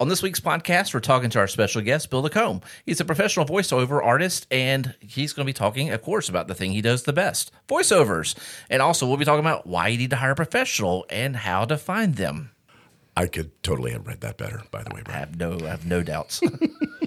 On this week's podcast, we're talking to our special guest, Bill Lacomb. He's a professional voiceover artist, and he's going to be talking, of course, about the thing he does the best voiceovers. And also, we'll be talking about why you need to hire a professional and how to find them. I could totally have read that better, by the way, I have no, I have no doubts.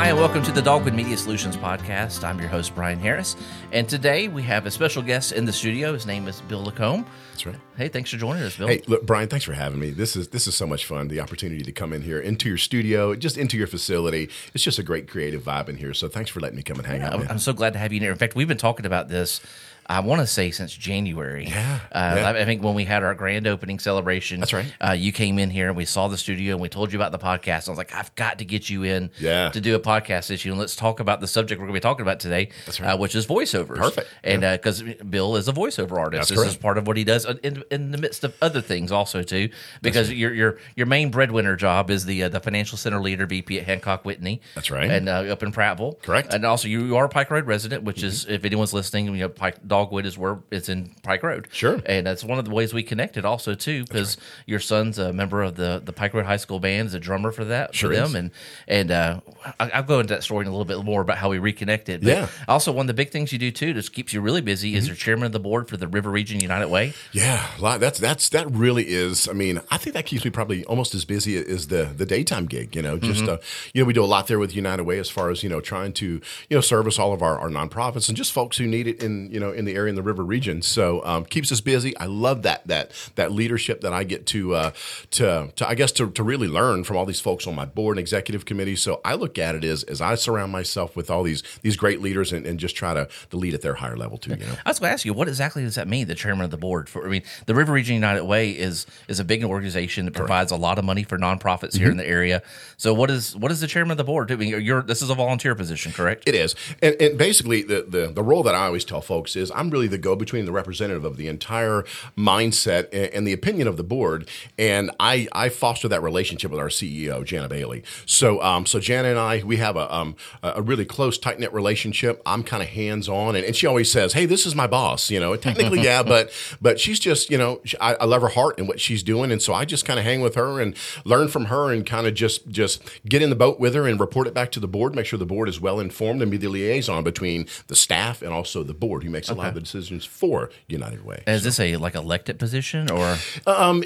Hi, and welcome to the Dogwood Media Solutions Podcast. I'm your host, Brian Harris. And today we have a special guest in the studio. His name is Bill Lacomb. That's right. Hey, thanks for joining us, Bill. Hey, look, Brian, thanks for having me. This is this is so much fun. The opportunity to come in here into your studio, just into your facility. It's just a great creative vibe in here. So thanks for letting me come and hang out. I'm. I'm so glad to have you in here. In fact, we've been talking about this. I want to say since January. Yeah, Uh, yeah. I I think when we had our grand opening celebration. That's right. Uh, you came in here and we saw the studio and we told you about the podcast. I was like, I've got to get you in Yeah. to do a podcast issue and let's talk about the subject we're going to be talking about today, That's right. uh, which is voiceovers. Perfect. And because Bill is a voiceover artist, That's this is part of what he does uh, in, in the midst of other things also too. Because your your your main breadwinner job is the uh, the financial center leader VP at Hancock Whitney. That's right. And uh, up in Prattville. Correct. Mm-hmm. And also, you, you are a Pike Road resident, which is, if anyone's listening, you know, Pike, Dogwood is where it's in Pike Road. Sure. And that's one of the ways we connected, also too, because your son's a member of the the Pike Road High School band, is a drummer for that Sure for them, is. and and uh, I, I'll go into that story in a little bit more about how we reconnected. But Yeah. Mm-hmm. Also, one of the big things you do too, that keeps you really busy, is you're chairman of the board for the River Region United Way. Yeah, that's that's that really is. I mean, I think that keeps me probably almost as busy as the the daytime gig. You know, just Mm-hmm. uh, you know, we do a lot there with United Way as far as you know trying to you know service all of our, our nonprofits and just folks who need it in you know in the area in the river region. So um, keeps us busy. I love that that that leadership that I get to uh, to to I guess to, to really learn from all these folks on my board and executive committee. So I look at it as as I surround myself with all these these great leaders and, and just try to, to lead at their higher level too. You know. I was going to ask you, what exactly does that mean? The chairman of the board for? I mean, the River Region United Way is is a big organization that provides a lot of money for nonprofits here in the area. So, what is what is the chairman of the board? I mean, you're this is a volunteer position, correct? It is, and, and basically the, the the role that I always tell folks is I'm really the go between, the representative of the entire mindset and, and the opinion of the board, and I I foster that relationship with our CEO Jana Bailey. So um so Jana and I we have a um a really close tight knit relationship. I'm kind of hands on, and, and she always says, "Hey, this is my boss," you know. Technically, yeah, but but she's just you know she- I, I love her heart and what she's doing, and so I just kind of hang with her and learn from her and kind of just just get in the boat with her and report it back to the board, make sure the board is well informed and be the liaison between the staff and also the board who makes a lot of the decisions for United Way. Is this a like elected position or? Um,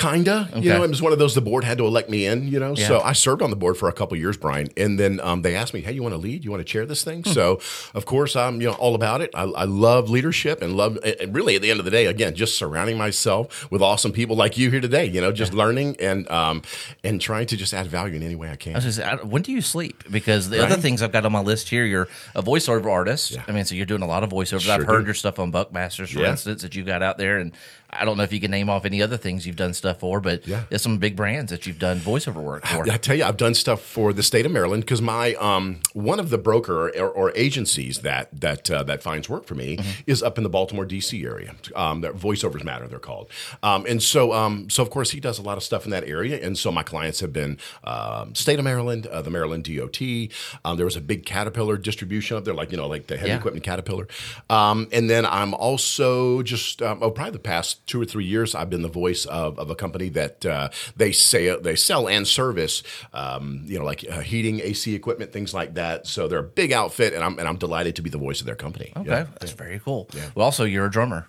kinda. You know, Okay. it was one of those the board had to elect me in. You know, Yeah. so I served on the board for a couple years, Brian, and then um, they asked me, "Hey, you want to lead? You want to chair this thing?" Hmm. So, of course, I'm you know all about it. I, I love leadership and love. And really, at the end of the day, again, just surrounding myself with awesome people like you here today. You know, just learning and um, and trying to just add value in any way I can. I was just, when do you sleep? Because the other things I've got on my list here, you're a voiceover artist. I mean, so you're doing a lot of voiceovers. I've heard do. your stuff on Buckmasters, for Yeah. instance, that you've got out there, and I don't know if you can name off any other things you've done stuff for, but Yeah. there's some big brands that you've done voiceover work for. I tell you, I've done stuff for the state of Maryland because my um, one of the broker or, or agencies that that uh, that finds work for me is up in the Baltimore D.C. area. Um, that Voiceovers Matter, they're called. Um, and so, um, so of course, he does a lot of stuff in that area. And so, my clients have been um, state of Maryland, uh, the Maryland DOT. Um, there was a big Caterpillar distribution up there, like you know, like the heavy Yeah. equipment Caterpillar. Um, and then I'm also just um, oh, probably the past two or three years, I've been the voice of, of a company that uh, they say they sell and service, um, you know, like uh, heating, AC equipment, things like that. So they're a big outfit, and I'm and I'm delighted to be the voice of their company. Okay, Yeah. that's very cool. Well, also, you're a drummer.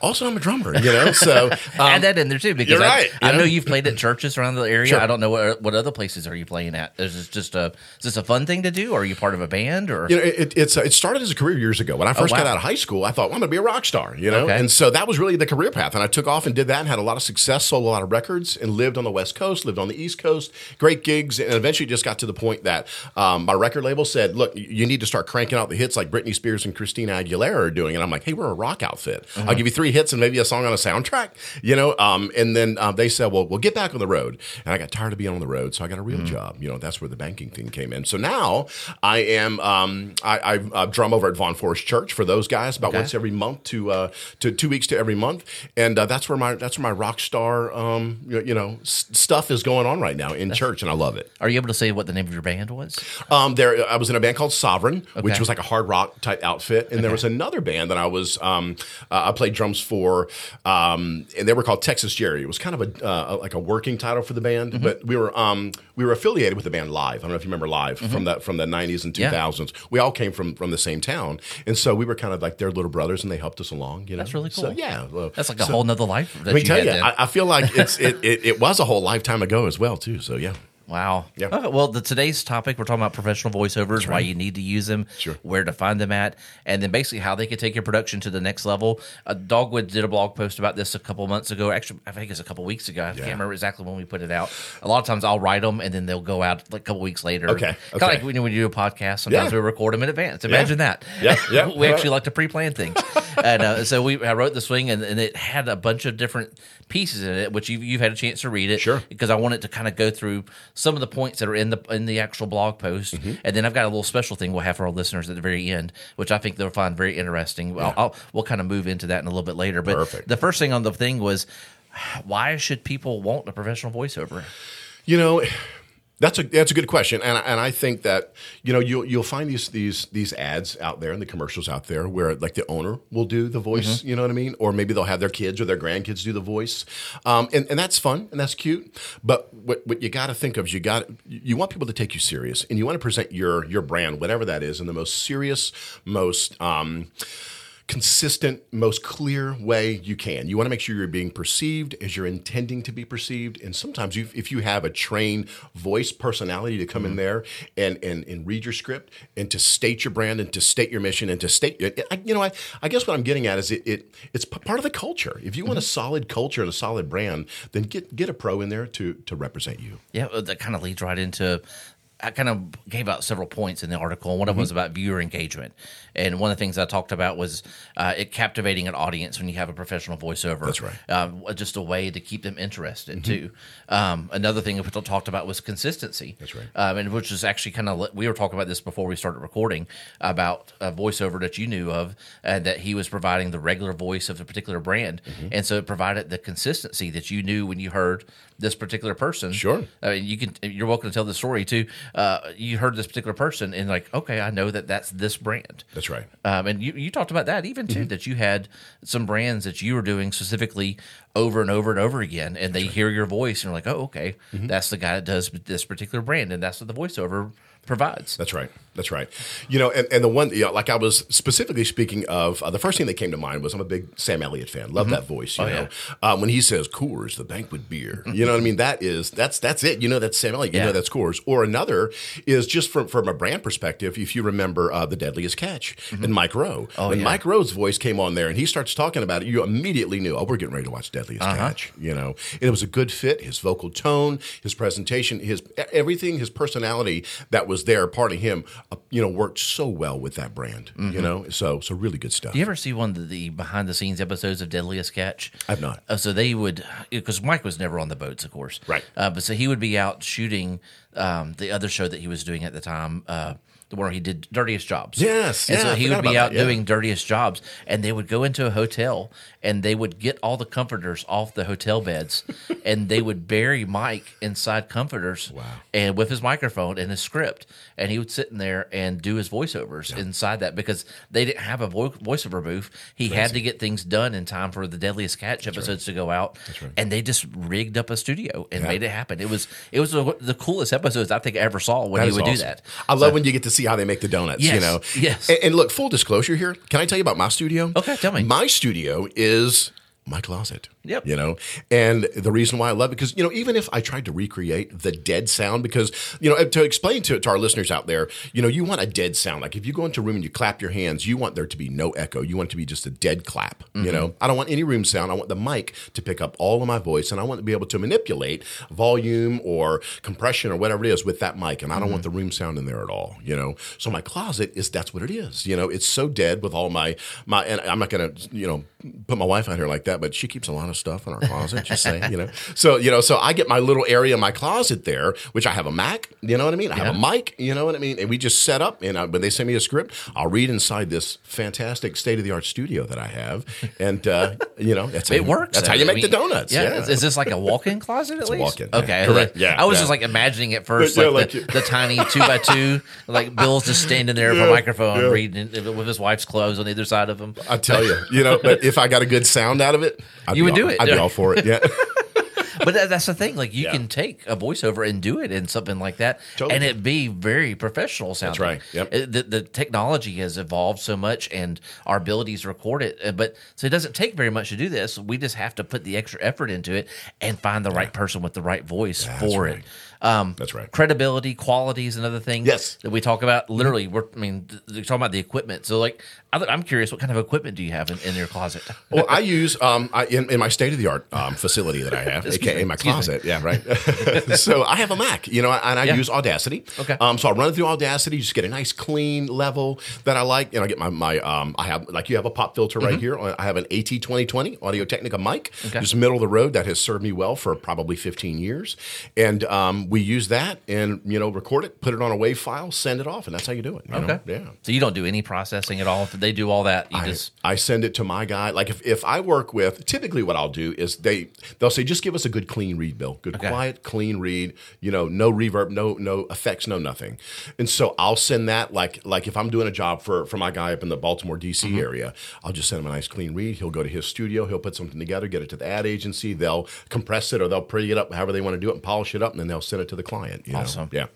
Also, I'm a drummer, you know. So um, Add that in there too, because I, right, I know know? you've played at churches around the area. Sure. I don't know what what other places are you playing at. Is this just a is this a fun thing to do, or are you part of a band, or You know, it, it's uh, it started as a career years ago. When I first Oh, wow. got out of high school, I thought well, I'm going to be a rock star, you know, Okay. and so that was really the career path. And I took off and did that, and had a lot of success, sold a lot of records, and lived on the West Coast, lived on the East Coast, great gigs, and eventually just got to the point that um, my record label said, "Look, you- you need to start cranking out the hits like Britney Spears and Christina Aguilera are doing." And I'm like, "Hey, we're a rock outfit. I'll give you three hits and maybe a song on a soundtrack, you know." Um, and then um, they said, "Well, we'll get back on the road," and I got tired of being on the road, so I got a real job. You know, that's where the banking thing came in. So now I am um, I, I uh, drum over at Vaughn Forest Church for those guys about Okay. once every month to uh, to two weeks to every month, and uh, that's where my that's where my rock star um, you know s- stuff is going on right now in church, and I love it. are you able to say what the name of your band was? Um, there, I was in a band called Sovereign, Okay. which was like a hard rock type outfit, and there was another band that I was um, uh, I played drums for, um, and they were called Texas Jerry. It was kind of a uh, like a working title for the band, Mm-hmm. but we were um, we were affiliated with the band Live. I don't know if you remember Live from the from the '90s and Mm-hmm. Yeah. 2000s. We all came from from the same town, and so we were kind of like their little brothers, and they helped us along. You know, That's really So, cool. yeah, well, That's like a so- whole nother life. That Let me you tell you. I, I feel like it's it, it, it was a whole lifetime ago as well too. So yeah. Wow. Yeah. Okay, well, the today's topic we're talking about professional voiceovers, why you need to use them, Sure. where to find them at, and then basically how they can take your production to the next level. Uh, Dogwood did a blog post about this a couple months ago. Actually, I think it's a couple weeks ago. I can't remember exactly when we put it out. A lot of times I'll write them and then they'll go out like a couple weeks later. Okay, Kind of okay. like when you when you do a podcast. Sometimes Yeah. we record them in advance. Imagine that. Yeah, yeah. we actually like to pre-plan things, and uh, so we I wrote the swing and, and it had a bunch of different pieces in it, which you've, you've had a chance to read it. Sure. Because I wanted to kind of go through some of the points that are in the in the actual blog post, Mm-hmm. and then I've got a little special thing we'll have for our listeners at the very end, which I think they'll find very interesting. I'll, I'll, we'll kind of move into that in a little bit later. But Perfect. the first thing on the thing was, why should people want a professional voiceover? You know, that's a that's a good question, and and I think that you know you'll you'll find these these these ads out there and the commercials out there where like the owner will do the voice, you know what I mean, or maybe they'll have their kids or their grandkids do the voice, um, and and that's fun and that's cute. But what what you got to think of is you got you want people to take you serious, and you want to present your your brand, whatever that is, in the most serious, most um, consistent, most clear way you can. You want to make sure you're being perceived as you're intending to be perceived. And sometimes, if you have a trained voice personality to come in mm-hmm. there and, and and read your script and to state your brand and to state your mission and to state, I- you know, I, I guess what I'm getting at is it, it it's part of the culture. If you want a mm-hmm. solid culture and a solid brand, then get get a pro in there to to represent you. Yeah, that kind of leads right into. I kind of gave out several points in the article. One of Mm-hmm. them was about viewer engagement, and one of the things I talked about was uh, it captivating an audience when you have a professional voiceover. That's right. Um, just a way to keep them interested Mm-hmm. too. Um, another thing that we talked about was consistency. That's right. Um, and which is actually kind of we were talking about this before we started recording about a voiceover that you knew of, and that he was providing the regular voice of a particular brand, Mm-hmm. and so it provided the consistency that you knew when you heard this particular person. Sure. I mean, you can. You're welcome to tell the story too. Uh, you heard this particular person, and like, okay, I know that that's this brand. That's right. Um, and you, you talked about that even too, that you had some brands that you were doing specifically over and over and over again, and they hear your voice and you're like, oh, okay, that's the guy that does this particular brand, and that's what the voiceover provides. That's right. That's right. You know, and, and the one, you know, like I was specifically speaking of, uh, the first thing that came to mind was I'm a big Sam Elliott fan. Love that voice. You know, um, when he says Coors, the banquet beer. You know what I mean? That is that's that's it. You know, that's Sam Elliott. You know, that's Coors. Or another is just from from a brand perspective. If you remember uh, the Deadliest Catch and Mike Rowe, when yeah. Mike Rowe's voice came on there and he starts talking about it, you immediately knew, oh, we're getting ready to watch Deadliest Catch. You know, and it was a good fit. His vocal tone, his presentation, his everything, his personality that was there, part of him, uh, you know, worked so well with that brand. You know, so so really good stuff. Do you ever see one of the behind the scenes episodes of Deadliest Catch? I've not. Uh, so they would, because Mike was never on the boats, of course. Right. Uh, but so he would be out shooting um, the other show that he was doing at the time. Uh, the where he did dirtiest jobs. Yes, and yeah, so he would be out that, yeah. doing dirtiest jobs, and they would go into a hotel and they would get all the comforters off the hotel beds, and they would bury Mike inside comforters. Wow. And with his microphone and his script, and he would sit in there and do his voiceovers inside that because they didn't have a vo- voiceover booth. He had to get things done in time for the Deadliest Catch episodes to go out, right. and they just rigged up a studio and made it happen. It was it was the, the coolest episodes I think I ever saw when That he would do that. I love when you get to see how they make the donuts. You know, yes. And, and look, full disclosure here. Can I tell you about my studio? Okay, tell me. My studio is my closet. Yep. You know, and the reason why I love it because you know even if I tried to recreate the dead sound because you know to explain to, to our listeners out there, you know you want a dead sound. Like if you go into a room and you clap your hands, you want there to be no echo. You want it to be just a dead clap. Mm-hmm. You know, I don't want any room sound. I want the mic to pick up all of my voice, and I want to be able to manipulate volume or compression or whatever it is with that mic. And I don't want Mm-hmm. the room sound in there at all. You know, so my closet is that's what it is. You know, it's so dead with all my my. And I'm not gonna you know put my wife out here like that, but she keeps a lot of stuff in our closet. just saying, you know. So you know, so I get my little area in my closet there, which I have a Mac. You know what I mean? I have a mic. You know what I mean? And we just set up, and I, when they send me a script, I'll read inside this fantastic state of the art studio that I have, and uh, you know, that's how It you- works. That's how you make the donuts. Yeah. Yeah. Is, is this like a walk-in closet at a least? walk-in, yeah. Okay. Correct. Yeah, I was yeah. just like imagining at first, yeah, like, like the, the tiny two by two, like Bill's just standing there with a microphone yeah. reading with his wife's clothes on either side of him. I tell you, you know, but if I got a good sound out of it, I'd You would do it. I'd be all for it. Yeah. but that, that's the thing. Like you Yeah. can take a voiceover and do it in something like that, Totally. and it be very professional sounding. right. Yep. It- the, the technology has evolved so much, and our abilities record it. uh, But so it doesn't take very much to do this. We just have to put the extra effort into it and find the right person with the right voice for right. Um, That's right. Credibility, qualities, and other things. Yes. that we talk about. Literally, we're. I mean, you're talking about the equipment. So, like, I'm curious, what kind of equipment do you have in, in your closet? Well, I use um, I, in, in my state of the art um, facility that I have, aka me, my closet. Yeah, right. so I have a Mac, you know, and I Yeah. use Audacity. Okay. Um, so I run it through Audacity, just get a nice clean level that I like. You know, I get my my um, I have like you have a pop filter right here. I have an AT twenty twenty Audio Technica mic, Mm-hmm. Okay. just middle of the road that has served me well for probably fifteen years, and um, we use that and you know record it, put it on a WAV file, send it off, and that's how you do it. you know? Okay. Yeah. So you don't do any processing at all. If they do all that, you I, just I send it to my guy. Like if, if I work with, typically what I'll do is they they'll say just give us a good clean read, Bill. Good Okay. quiet, clean read. You know, no reverb, no no effects, no nothing. And so I'll send that like like if I'm doing a job for for my guy up in the Baltimore D.C. Mm-hmm. area, I'll just send him a nice clean read. He'll go to his studio, he'll put something together, get it to the ad agency. They'll compress it or they'll pretty it up, however they want to do it, and polish it up, and then they'll send to the client. You know? Awesome. Yeah.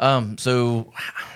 Um, so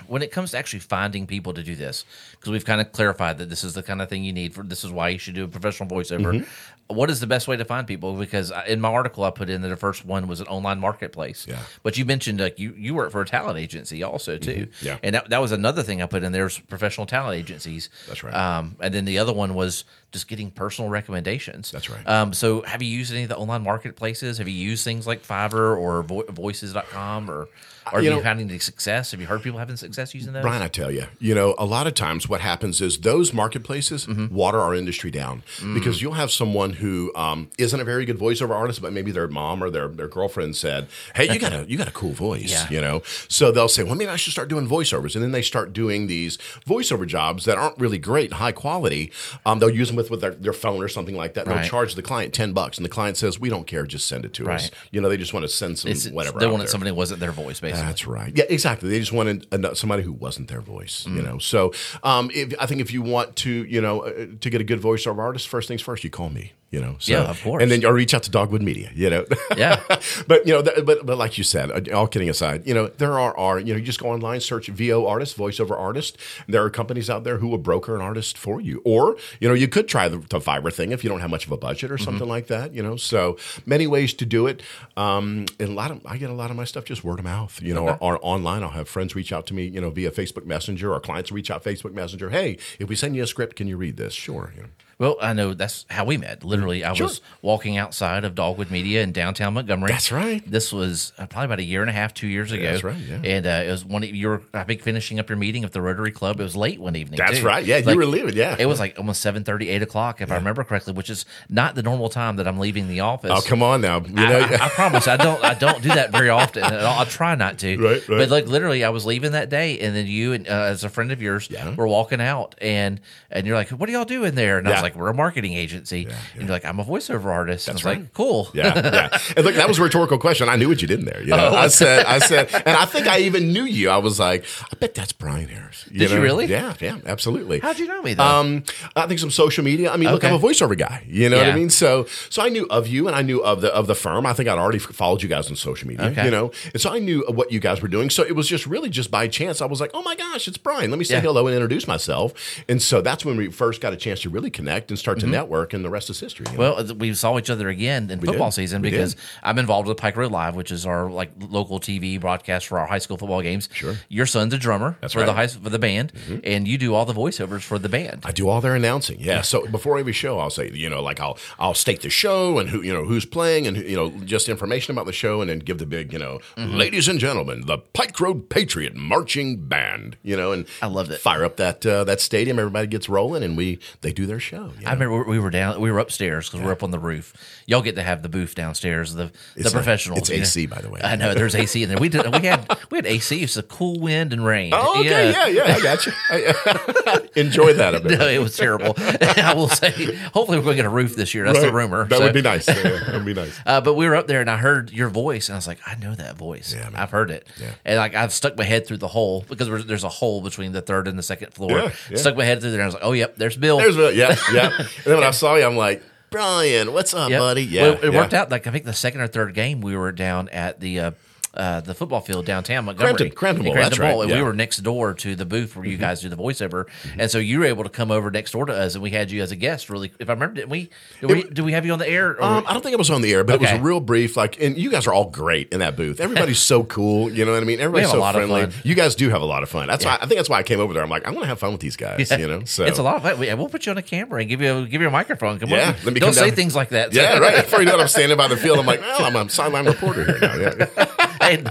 when it comes to actually finding people to do this, because we've kind of clarified that this is the kind of thing you need for this is why you should do a professional voiceover. Mm-hmm. What is the best way to find people? Because in my article, I put in that the first one was an online marketplace. Yeah. But you mentioned like you you work for a talent agency also too. Mm-hmm. Yeah. And that, that was another thing I put in there was professional talent agencies. That's right. Um, and then the other one was just getting personal recommendations. That's right. Um, so have you used any of the online marketplaces? Have you used things like Fiverr or vo- voices.com or, or have You you, know- had any success? Have you heard people having success using those? Brian, I tell you, you know, a lot of times what happens is those marketplaces Mm-hmm. water our industry down Mm. because you'll have someone who um, isn't a very good voiceover artist, but maybe their mom or their, their girlfriend said, "Hey, you got a you got a cool voice," Yeah. you know. So they'll say, "Well, maybe I should start doing voiceovers," and then they start doing these voiceover jobs that aren't really great, high quality. Um, they'll use them with with their, their phone or something like that. Right. They'll charge the client ten bucks, and the client says, "We don't care, just send it to us." You know, they just want to send some It's, whatever. they wanted there. somebody who wasn't their voice, basically. That's right. Yeah, exactly. They just wanted somebody who wasn't their voice, you Mm. know. So, um, if, I think if you want to, you know, uh, to get a good voiceover artist, first things first, you call me, you know. So, Yeah, of course. And then you reach out to Dogwood Media, you know. Yeah. but you know, th- but but like you said, uh, all kidding aside, you know, there are are you know, you just go online, search VO artist, voiceover artist. There are companies out there who will broker an artist for you, or you know, you could try the, the Fiverr thing if you don't have much of a budget or Mm-hmm. something like that. You know, so many ways to do it. Um, and a lot of I get a lot of my stuff just word of mouth, you know, or, or online. I'll have friends reach out to me, you know, via Facebook Messenger, or clients reach out Facebook Messenger. Hey, if we send you a script, can you read this? Sure. You know. Well, I know that's how we met. Literally, I Sure. was walking outside of Dogwood Media in downtown Montgomery. That's right. This was uh, probably about a year and a half, two years ago. That's right, yeah. And uh, it was one of you were, I think, finishing up your meeting at the Rotary Club. It was late one evening. That's too. right. Yeah, you were leaving. Yeah. It was like almost 7 8 o'clock, if I remember correctly, which is not the normal time that I'm leaving the office. Oh, come on now. You I, know, I, I promise I don't I don't do that very often. I try not to. Right, right. But like literally, I was leaving that day, and then you and uh, as a friend of yours Yeah. were walking out, and and you're like, "What are y'all doing there?" And I was Yeah. Like, "We're a marketing agency." And you're like, "I'm a voiceover artist." and I was right. like, "Cool." Yeah, yeah. And look, that was a rhetorical question. I knew what you did in there. You know, Oh. I said, I said, and I think I even knew you. I was like, I bet that's Brian Harris. You Did you really? Yeah, yeah, absolutely. How'd you know me though? Um, I think some social media. I mean, look, I'm a voiceover guy. You know what I mean? So, so I knew of you, and I knew of the of the firm. I think I'd already followed you guys on social media. Okay. You know, and so I knew what you guys were doing. So it was just really just by chance. I was like, oh my gosh, it's Brian. Let me say Yeah. hello and introduce myself. And so that's when we first got a chance to really connect and start to Mm-hmm. network, and the rest is history. you know? Well, we saw each other again in football did. season We because did. I'm involved with Pike Road Live, which is our like local TV broadcast for our high school football games. Sure. Your son's a drummer That's for the right. Mm-hmm. high for the band, and you do all the voiceovers for the band. I do all their announcing. Yeah. So before every show, I'll say, you know, like I'll I'll state the show and who you know who's playing and you know just information about the show, and then give the big you know, Mm-hmm. ladies and gentlemen, the Pike Road Patriot marching band. You know, and I loved it. Fire up that uh, that stadium, everybody gets rolling, and we they do their show. Know. you I remember we were down, we were upstairs because we're up on the roof. Y'all get to have the booth downstairs, the the It's a- professionals. it's you know. AC, by the way. I know there's AC in there. We did, we had we had AC. It's a cool wind and rain. Oh, okay, yeah, yeah, I got you. I, enjoy that a bit. No, it was terrible. I will say, hopefully, we're going to get a roof this year. That's the rumor. That So- would be nice. Yeah, that would be nice. Uh, but we were up there and I heard your voice and I was like, I know that voice. Yeah, man. I've heard it. Yeah. And like I've stuck my head through the hole because there's, a hole between the third and the second floor. Yeah, yeah. Stuck my head through there and I was like, oh, yep, there's Bill. There's a, yeah, yeah. And then when I saw you, I'm like, Brian, what's up, Yep. buddy? Yeah, Well, it yeah. worked out. Like I think the second or third game, we were down at the uh, uh, the football field downtown Montgomery, Cramton- Bowl, that's right, and we yeah. Mm-hmm. were next door to the booth where you guys do the voiceover, and so you were able to come over next door to us, and we had you as a guest. Really, if I remember, did we did we, did we have you on the air? Or, Um, I don't think it was on the air, but it was a real brief. Like, and you guys are all great in that booth. Everybody's so cool. You know what I mean? Everybody's so friendly. You guys do have a lot of fun. That's why I think that's why I came over there. I'm like, I want to have fun with these guys. You know, so it's a lot of fun. We- We'll put you on a camera and give you a, give you a microphone. Come Yeah, on, let me don't say down. things like that. Yeah, right. Before you know it, I'm standing by the field. I'm like, well, I'm a sideline reporter here now. Yeah.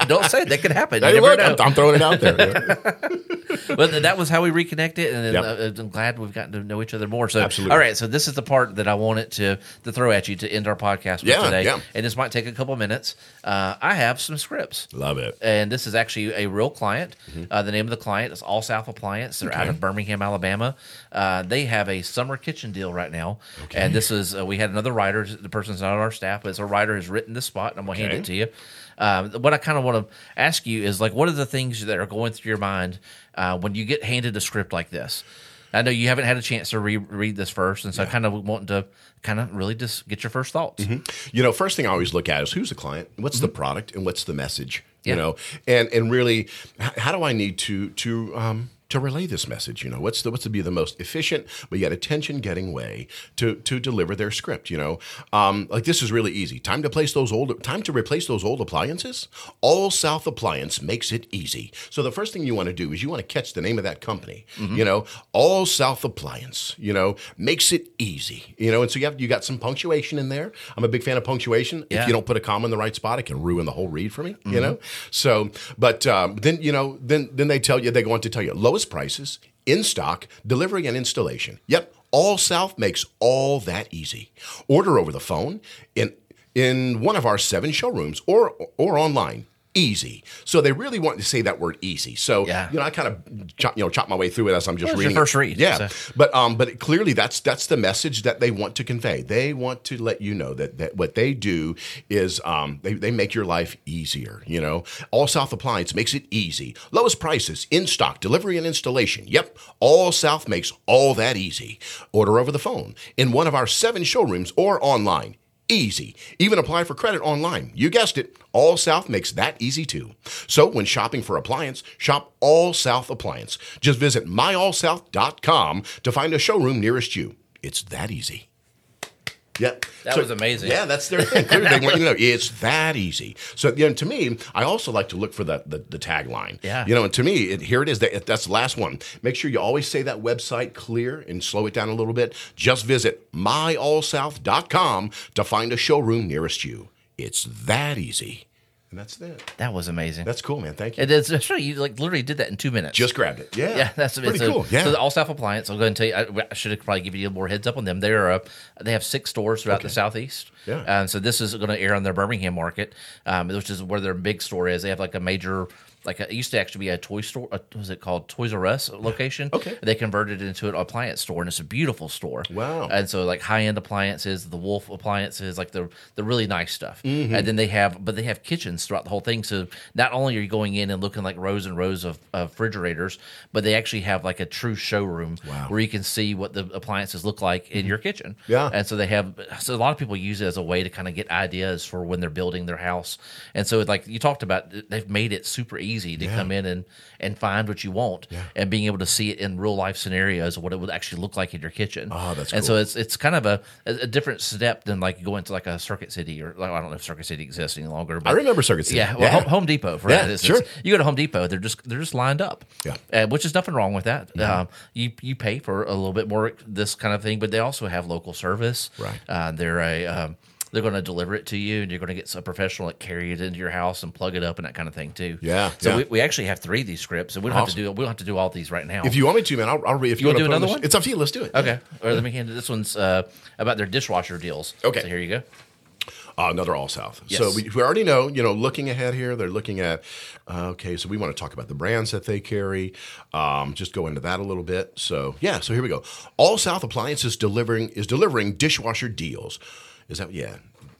don't say it. that could happen. Hey, look. I'm, I'm throwing it out there. But that was how we reconnected, and Yep. uh, I'm glad we've gotten to know each other more. So, Absolutely. all right, so this is the part that I wanted to to throw at you to end our podcast Yeah, today, yeah. and this might take a couple minutes. Uh, I have some scripts. Love it. And this is actually a real client. Uh, the name of the client is All South Appliance. They're out Mm-hmm. Of Birmingham, Alabama. Uh, they have a summer kitchen deal right now. And this is, uh, we had another writer. The person's not on our staff, but it's a writer has written this spot, and I'm going to hand it to you. Um, what I kind of want to ask you is like, what are the things that are going through your mind uh, when you get handed a script like this? I know you haven't had a chance to re- read this first, and so I kind of wanting to kind of really just get your first thoughts. You know, first thing I always look at is who's the client, what's the product, and what's the message. Yeah. You know, and and really, how do I need to to um, to relay this message? You know, what's the what's to be the most efficient but yet attention getting way to to deliver their script? You know, um, like this is really easy. Time to place those old time to replace those old appliances. All South Appliance makes it easy. So the first thing you want to do is you want to catch the name of that company. You know, All South Appliance. You know, makes it easy. You know, and so you have you got some punctuation in there. I'm a big fan of punctuation. Yeah. If you don't put a comma in the right spot, it can ruin the whole read for me. You know, so but um, then you know then then they tell you they go on to tell you lowest prices in stock, delivery and installation. Yep, All South makes all that easy. Order over the phone in in one of our seven showrooms or or online. Easy. So they really want to say that word easy. So Yeah. you know, I kind of chop, you know chop my way through it as I'm just Well, reading. first it. read, Yeah. so. But um, but clearly that's that's the message that they want to convey. They want to let you know that that what they do is um, they they make your life easier. You know, All South Appliance makes it easy. Lowest prices, in stock, delivery and installation. Yep, All South makes all that easy. Order over the phone in one of our seven showrooms or online. Easy. Even apply for credit online. You guessed it. All South makes that easy too. So when shopping for appliance, shop All South Appliance. Just visit myallsouth.com to find a showroom nearest you. It's that easy. Yep. That was amazing. Yeah, that's their thing. Clearly, they want you to know it's that easy. So, you know, to me, I also like to look for the the, the tagline. Yeah. You know, and to me, it, here it is. That, that's the last one. Make sure you always say that website clear and slow it down a little bit. Just visit myallsouth.com to find a showroom nearest you. It's that easy. And that's it. That was amazing. That's cool, man. Thank you. It is. Right. You like literally did that in two minutes. Just grabbed it. Yeah. yeah, that's pretty a- cool. Yeah. So the All South Appliance. I'll go and tell you. I, I should have probably given you a little more heads up on them. They're uh, they have six stores throughout the southeast. Yeah. Um, so this is going to air on their Birmingham market, um, which is where their big store is. They have like a major. Like a, it used to actually be a toy store. Uh, what was it called? Toys R Us location. Okay. They converted it into an appliance store, and it's a beautiful store. Wow. And so like high end appliances, the Wolf appliances, like the the really nice stuff. Mm-hmm. And then they have, but they have kitchens throughout the whole thing. So not only are you going in and looking like rows and rows of, of refrigerators, but they actually have like a true showroom Wow. Mm-hmm. where you can see what the appliances look like in your kitchen. Yeah. And so they have, so a lot of people use it as a way to kind of get ideas for when they're building their house. And so like you talked about, they've made it super easy to come in and and find what you want and being able to see it in real life scenarios of what it would actually look like in your kitchen. Oh, that's and cool. so it's it's kind of a, a different step than like going to like a Circuit City or like, I don't know if Circuit City exists any longer. But I remember Circuit City. Yeah, well, Home, Home Depot for Yeah. It's- sure. you go to Home Depot, they're just they're just lined up. Yeah. uh, which is nothing wrong with that. Um, you you pay for a little bit more this kind of thing, but they also have local service. Right. Uh, they're a um, they're going to deliver it to you, and you're going to get a professional that carry it into your house and plug it up and that kind of thing too. Yeah, So yeah. We, we actually have three of these scripts, and we don't have to Awesome. do we don't have to do all these right now. If you want me to, man, I'll, I'll read. If you, wanna want do to another one? it's up to you. Let's do it. okay, or let me hand it. This one's uh, about their dishwasher deals. Okay. so here you go. Uh, another all south. Yes. So we, we already know, you know, looking ahead here, they're looking at, uh, okay, so we want to talk about the brands that they carry, um, just go into that a little bit. So yeah, so here we go. All South Appliances delivering is delivering dishwasher deals. Is that yeah?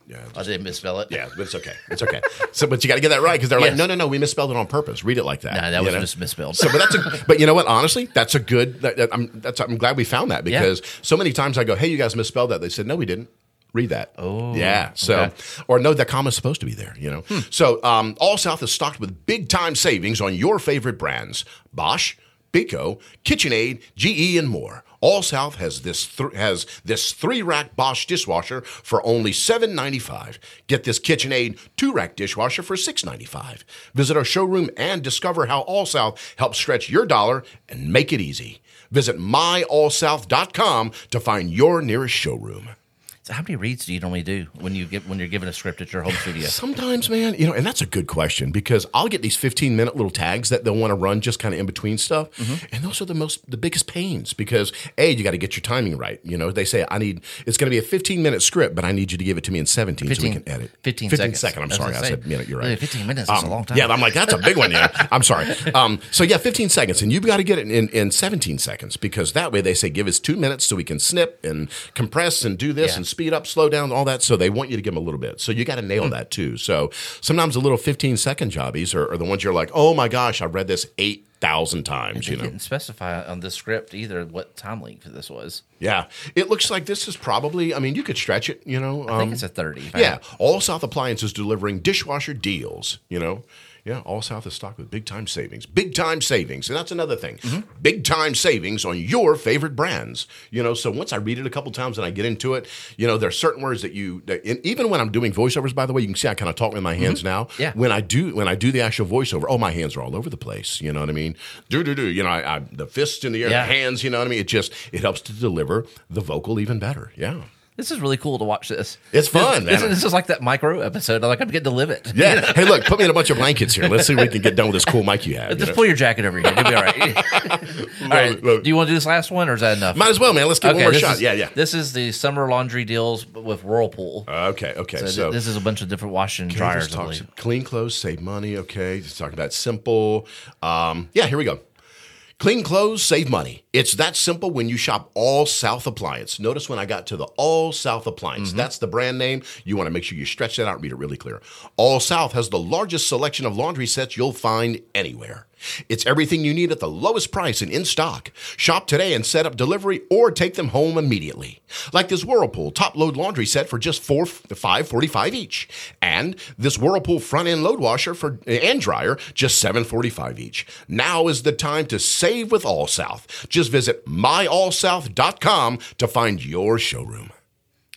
Yeah, I didn't misspell it. yeah, but it's okay. It's okay. so, but you got to get that right because they're like, no, no, no, we misspelled it on purpose. Read it like that. Nah, that was know? just misspelled. So, but that's a, but you know what? Honestly, that's a good. That, that- I'm that's I'm glad we found that Yeah. because so many times I go, hey, you guys misspelled that. They said, no, we didn't. Read that. Oh, yeah. So, okay. or no, that comma's supposed to be there. You know. So, um, All South is stocked with big time savings on your favorite brands: Bosch, Beko, KitchenAid, GE, and more. All South has this th- has this three rack Bosch dishwasher for only seven ninety five. Get this KitchenAid two rack dishwasher for six ninety five. Visit our showroom and discover how All South helps stretch your dollar and make it easy. Visit myallsouth.com to find your nearest showroom. So how many reads do you normally do when you get when you're given a script at your home studio? Sometimes, man, you know, and that's a good question because I'll get these 15 minute little tags that they'll want to run just kind of in between stuff. And those are the most, the biggest pains because A, you got to get your timing right. You know, they say, I need, it's going to be a 15 minute script, but I need you to give it to me in 17 so we can edit. 15 second. seconds. I'm That's sorry. I said minute. You're Yeah, right. 15 minutes is a long time. Yeah, I'm like, that's a big one. Yeah. I'm sorry. Um, so, yeah, 15 seconds. And you've got to get it in, in 17 seconds because that way they say give us two minutes so we can snip and compress and do this Yeah. and speed up, slow down, all that. So they want you to give them a little bit. So you got to nail that too. So sometimes the little 15 second jobbies are, are the ones you're like, oh my gosh, I read this 8,000 times, you know? didn't specify on the script either what time length this was. Yeah. It looks like this is probably, I mean, you could stretch it, you know? I think um, it's a 30. Yeah, All South Appliances delivering dishwasher deals. You know, yeah, All South is stocked with big time savings. Big time savings, and that's another thing. Mm-hmm. Big time savings on your favorite brands. You know, so once I read it a couple times and I get into it, you know, there are certain words that you. That, and even when I'm doing voiceovers, by the way, you can see I kind of talk with my hands now. Mm-hmm. Yeah. When I do when I do the actual voiceover, oh, my hands are all over the place. You know what I mean? Do do do. You know, I, I, the fists in the air, Yeah. the hands. You know what I mean? It just it helps to deliver the vocal even better. Yeah. This is really cool to watch this. It's fun, This, man. this is like that Mike Rowe episode. I'm like, I'm getting to live it. Yeah. hey, look, put me in a bunch of blankets here. Let's see if we can get done with this cool mic you have. you Just know? pull your jacket over here. You'll be all right. all right. it. Do you want to do this last one or is that enough? Might as well, man. Let's get one more shot. is- yeah, yeah. This is the summer laundry deals with Whirlpool. Okay, okay. So, So, this is a bunch of different washing Okay, dryers, I clean clothes, save money. Okay, just talking about simple. Um, yeah, here we go. Clean clothes, save money. It's that simple when you shop All South Appliance. Notice when I got to the All South Appliance, Mm-hmm. that's the brand name. You want to make sure you stretch that out and read it really clear. All South has the largest selection of laundry sets you'll find anywhere. It's everything you need at the lowest price and in stock. Shop today and set up delivery or take them home immediately. Like this Whirlpool top load laundry set for just four five forty five each, and this Whirlpool front end load washer for and dryer just seven forty five each. Now is the time to save with All South. Just visit myallsouth.com to find your showroom.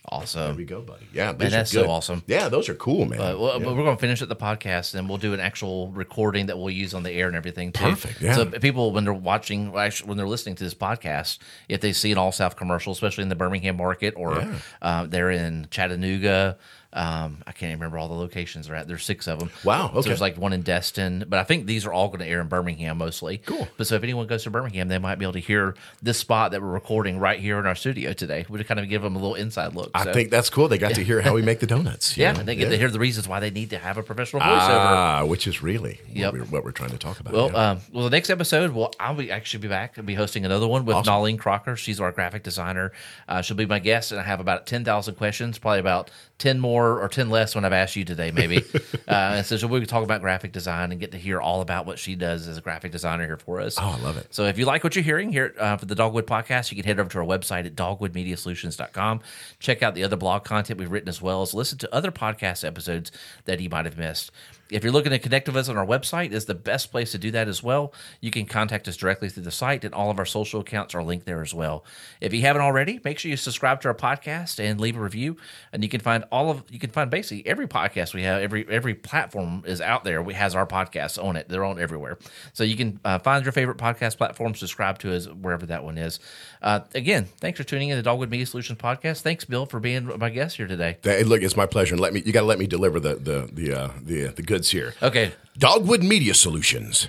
Awesome. There we go, buddy. Yeah, Man, that's so awesome. Yeah, those are cool, man. Uh, well, Yeah. but we're going to finish at the podcast, and we'll do an actual recording that we'll use on the air and everything. Too. Perfect, yeah. So people, when they're watching, actually, when they're listening to this podcast, if they see an All South commercial, especially in the Birmingham market or Yeah. uh, they're in Chattanooga, um, I can't even remember all the locations they're at. There's six of them. Wow, So there's like one in Destin, but I think these are all going to air in Birmingham mostly. Cool. But so if anyone goes to Birmingham, they might be able to hear this spot that we're recording right here in our studio today. We kind of give them a little inside look. I So- think that's cool. They got to hear how we make the donuts. yeah, know? they get Yeah. to hear the reasons why they need to have a professional voiceover. Ah, which is really Yep. what, we're, what we're trying to talk about. Well, yeah. um, well, the next episode, well, I'll be actually be back. I'll be hosting another one with Nolene Crocker. She's our graphic designer. Uh, she'll be my guest, and I have about ten thousand questions, probably about ten more or ten less when I've asked you today, maybe. uh, and so we'll talk about graphic design and get to hear all about what she does as a graphic designer here for us. Oh, I love it. So if you like what you're hearing here uh, for the Dogwood podcast, you can head over to our website at dogwoodmediasolutions.com. Check out the other blog content we've written as well as listen to other podcast episodes that you might have missed. If you're looking to connect with us on our website, is the best place to do that as well. You can contact us directly through the site, and all of our social accounts are linked there as well. If you haven't already, make sure you subscribe to our podcast and leave a review. And you can find all of you can find basically every podcast we have. Every every platform is out there. We has our podcasts on it. They're on everywhere. So you can uh, find your favorite podcast platform, subscribe to us wherever that one is. Uh, again, thanks for tuning in to Dogwood Media Solutions podcast. Thanks, Bill, for being my guest here today. Hey, look, it's my pleasure. And let me you got to let me deliver the the the uh, the the goods here. Okay, Dogwood Media Solutions.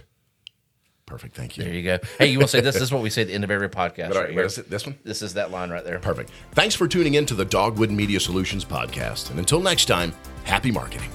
Perfect. Thank you. there you. go. Hey, you will say this, this is what we say at the end of every podcast. Right what here. is it? This one? This is that line right there. Perfect. Thanks for tuning in to the Dogwood Media Solutions podcast. And until next time, happy marketing.